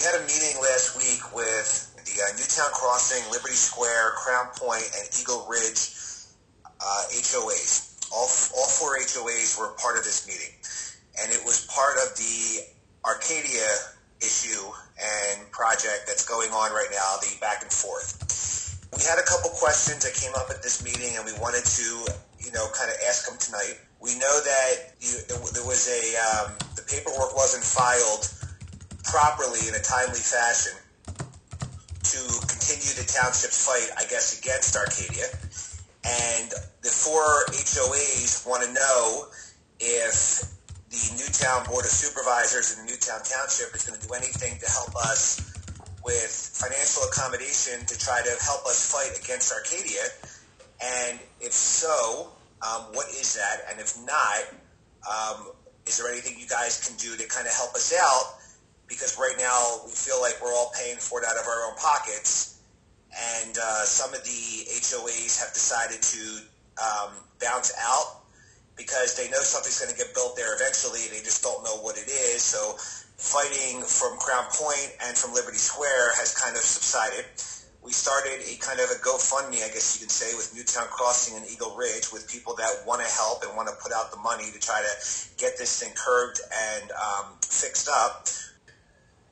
we had a meeting last week with the uh, Newtown Crossing, Liberty Square, Crown Point, and Eagle Ridge uh, HOAs. All, all four HOAs were part of this meeting, and it was part of the Arcadia issue and project that's going on right now, the back and forth. We had a couple questions that came up at this meeting, and we wanted to, you know, kind of ask them tonight. We know that you, there was a um, the paperwork wasn't filed properly in a timely fashion to continue the township's fight, I guess, against Arcadia. And the four HOAs want to know if the Newtown Board of Supervisors and the Newtown Township is going to do anything to help us with financial accommodation to try to help us fight against Arcadia. And if so, um, what is that? And if not, um, is there anything you guys can do to kind of help us out? Because right now we feel like we're all paying for it out of our own pockets. And uh, some of the HOAs have decided to um, bounce out because they know something's going to get built there eventually. They just don't know what it is. So fighting from Crown Point and from Liberty Square has kind of subsided we started a kind of a GoFundMe, I guess you could say, with Newtown Crossing and Eagle Ridge with people that want to help and want to put out the money to try to get this thing curved and um, fixed up.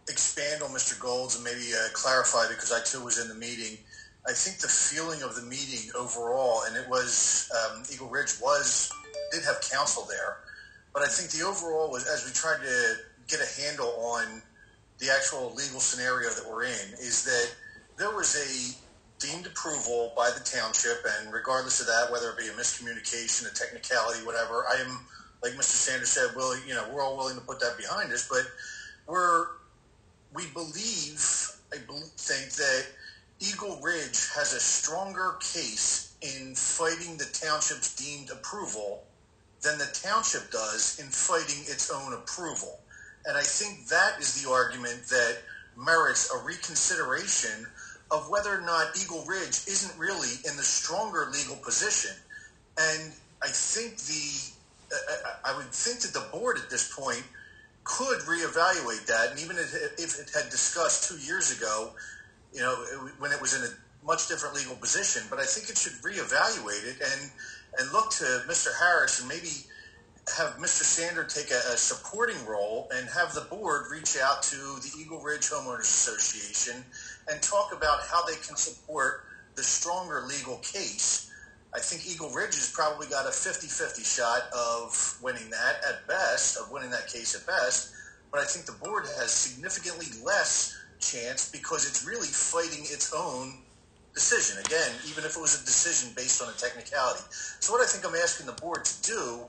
Expand on Mr. Golds and maybe uh, clarify because I too was in the meeting. I think the feeling of the meeting overall, and it was um, Eagle Ridge was did have counsel there, but I think the overall was as we tried to get a handle on the actual legal scenario that we're in, is that there was a deemed approval by the township, and regardless of that, whether it be a miscommunication, a technicality, whatever, I am, like Mr. Sanders said, well, you know, we're all willing to put that behind us, but we're, we believe, I think that Eagle Ridge has a stronger case in fighting the township's deemed approval than the township does in fighting its own approval. And I think that is the argument that merits a reconsideration of whether or not Eagle Ridge isn't really in the stronger legal position. And I think the, I would think that the board at this point could reevaluate that. And even if it had discussed two years ago, you know, when it was in a much different legal position, but I think it should reevaluate it and, and look to Mr. Harris and maybe have Mr. Sander take a, a, supporting role and have the board reach out to the Eagle Ridge Homeowners Association and talk about how they can support the stronger legal case. I think Eagle Ridge has probably got a 50-50 shot of winning that at best, of winning that case at best. But I think the board has significantly less chance because it's really fighting its own decision. Again, even if it was a decision based on a technicality. So what I think I'm asking the board to do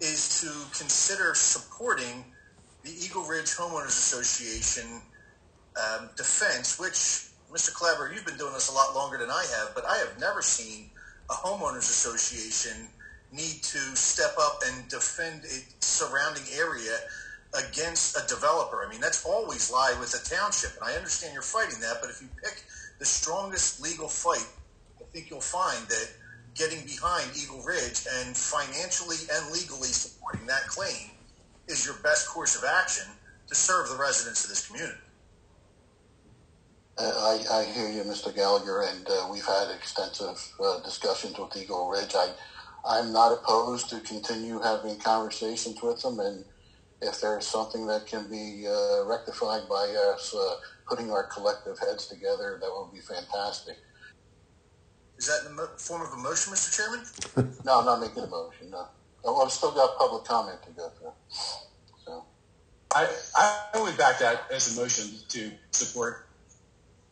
is to consider supporting the Eagle Ridge Homeowners Association um, defense, which, Mr. Kleber, you've been doing this a lot longer than I have, but I have never seen a homeowners association need to step up and defend its surrounding area against a developer. I mean, that's always lie with the township, and I understand you're fighting that, but if you pick the strongest legal fight, I think you'll find that getting behind Eagle Ridge and financially and legally supporting that claim is your best course of action to serve the residents of this community. I, I hear you, Mr. Gallagher, and uh, we've had extensive uh, discussions with Eagle Ridge. I, I'm not opposed to continue having conversations with them, and if there's something that can be uh, rectified by us uh, putting our collective heads together, that would be fantastic. Is that in the form of a motion, Mr. Chairman? no, I'm not making a motion. No, oh, I've still got public comment to go through. So, I I would back that as a motion to support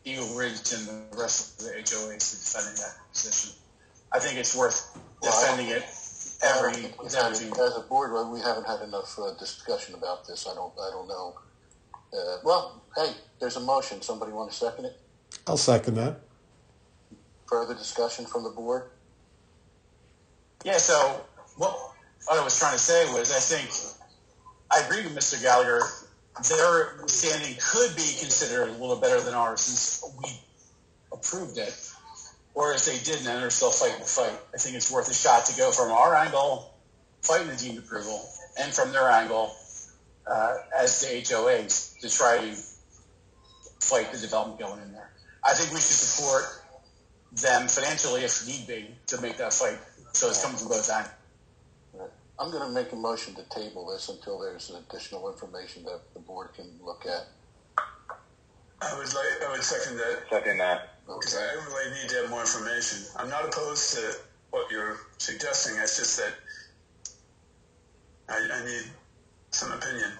Eagle Ridge and the rest of the HOAs defending that position. I think it's worth defending well, it every, every as a board. We haven't had enough uh, discussion about this. I don't. I don't know. Uh, well, hey, there's a motion. Somebody want to second it? I'll second that. Further discussion from the board? Yeah. So what, what I was trying to say was, I think I agree with Mr. Gallagher their standing could be considered a little better than ours since we approved it. Whereas they didn't and they're still fighting the fight. I think it's worth a shot to go from our angle, fighting the deemed approval, and from their angle uh, as the HOAs to try to fight the development going in there. I think we should support them financially if need be to make that fight. So it's coming from both ends. I'm going to make a motion to table this until there's additional information that the board can look at. I would like, I would second that, Second that. because I really need to have more information. I'm not opposed to what you're suggesting, it's just that I, I need some opinion.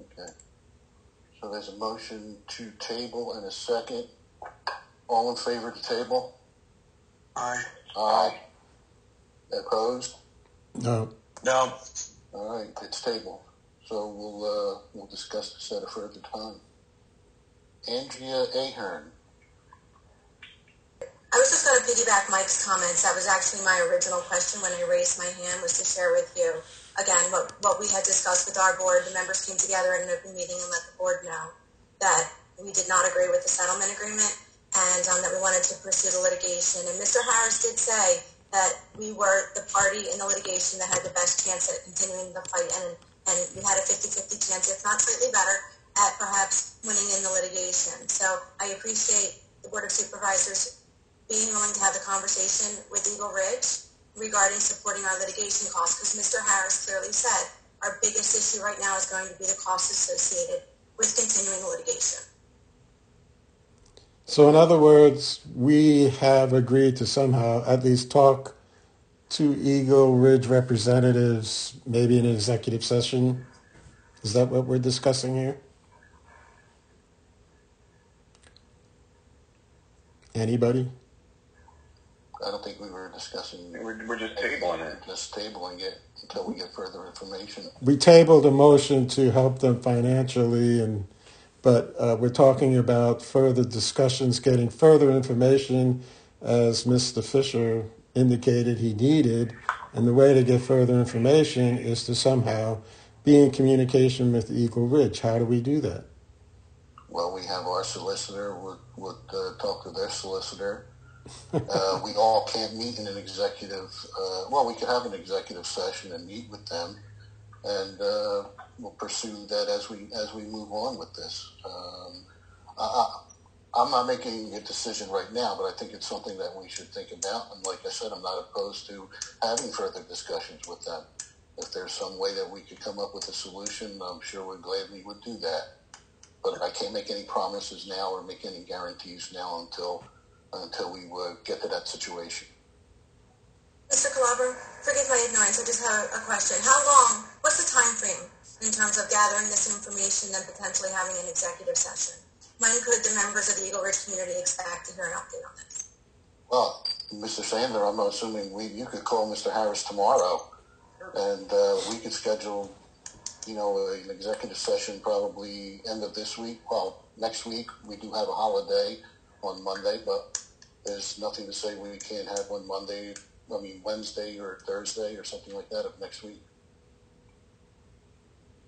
Okay. So there's a motion to table and a second. All in favor to table? Aye. Aye. Opposed? No. No, All right, it's tabled. So we'll, uh, we'll discuss this at a further time. Andrea Ahern. I was just going to piggyback Mike's comments. That was actually my original question when I raised my hand was to share with you, again, what, what we had discussed with our board. The members came together at an open meeting and let the board know that we did not agree with the settlement agreement and um, that we wanted to pursue the litigation. And Mr. Harris did say that we were the party in the litigation that had the best chance at continuing the fight and, and we had a 50-50 chance, if not slightly better, at perhaps winning in the litigation. So I appreciate the Board of Supervisors being willing to have the conversation with Eagle Ridge regarding supporting our litigation costs because Mr. Harris clearly said our biggest issue right now is going to be the costs associated with continuing litigation. So in other words, we have agreed to somehow at least talk to Eagle Ridge representatives, maybe in an executive session. Is that what we're discussing here? Anybody? I don't think we were discussing. We're, we're just tabling it. Just tabling it until we get further information. We tabled a motion to help them financially and but uh, we're talking about further discussions, getting further information, as Mr. Fisher indicated he needed. And the way to get further information is to somehow be in communication with Eagle Ridge. How do we do that? Well, we have our solicitor would, would uh, talk to their solicitor. uh, we all can't meet in an executive. Uh, well, we could have an executive session and meet with them, and uh, we'll pursue that as we as we move on with this. Um, I, I'm not making a decision right now, but I think it's something that we should think about. And like I said, I'm not opposed to having further discussions with them. If there's some way that we could come up with a solution, I'm sure we gladly would do that. But I can't make any promises now or make any guarantees now until until we uh, get to that situation. Mr. Calabro, forgive my ignorance. I just have a question. How long? What's the time frame in terms of gathering this information and potentially having an executive session? When could the members of the Eagle Ridge community expect to hear an update on this? Well, Mr. Sander, I'm assuming we you could call Mr. Harris tomorrow, and uh, we could schedule, you know, an executive session probably end of this week. Well, next week we do have a holiday on Monday, but there's nothing to say we can't have one Monday. I mean Wednesday or Thursday or something like that of next week.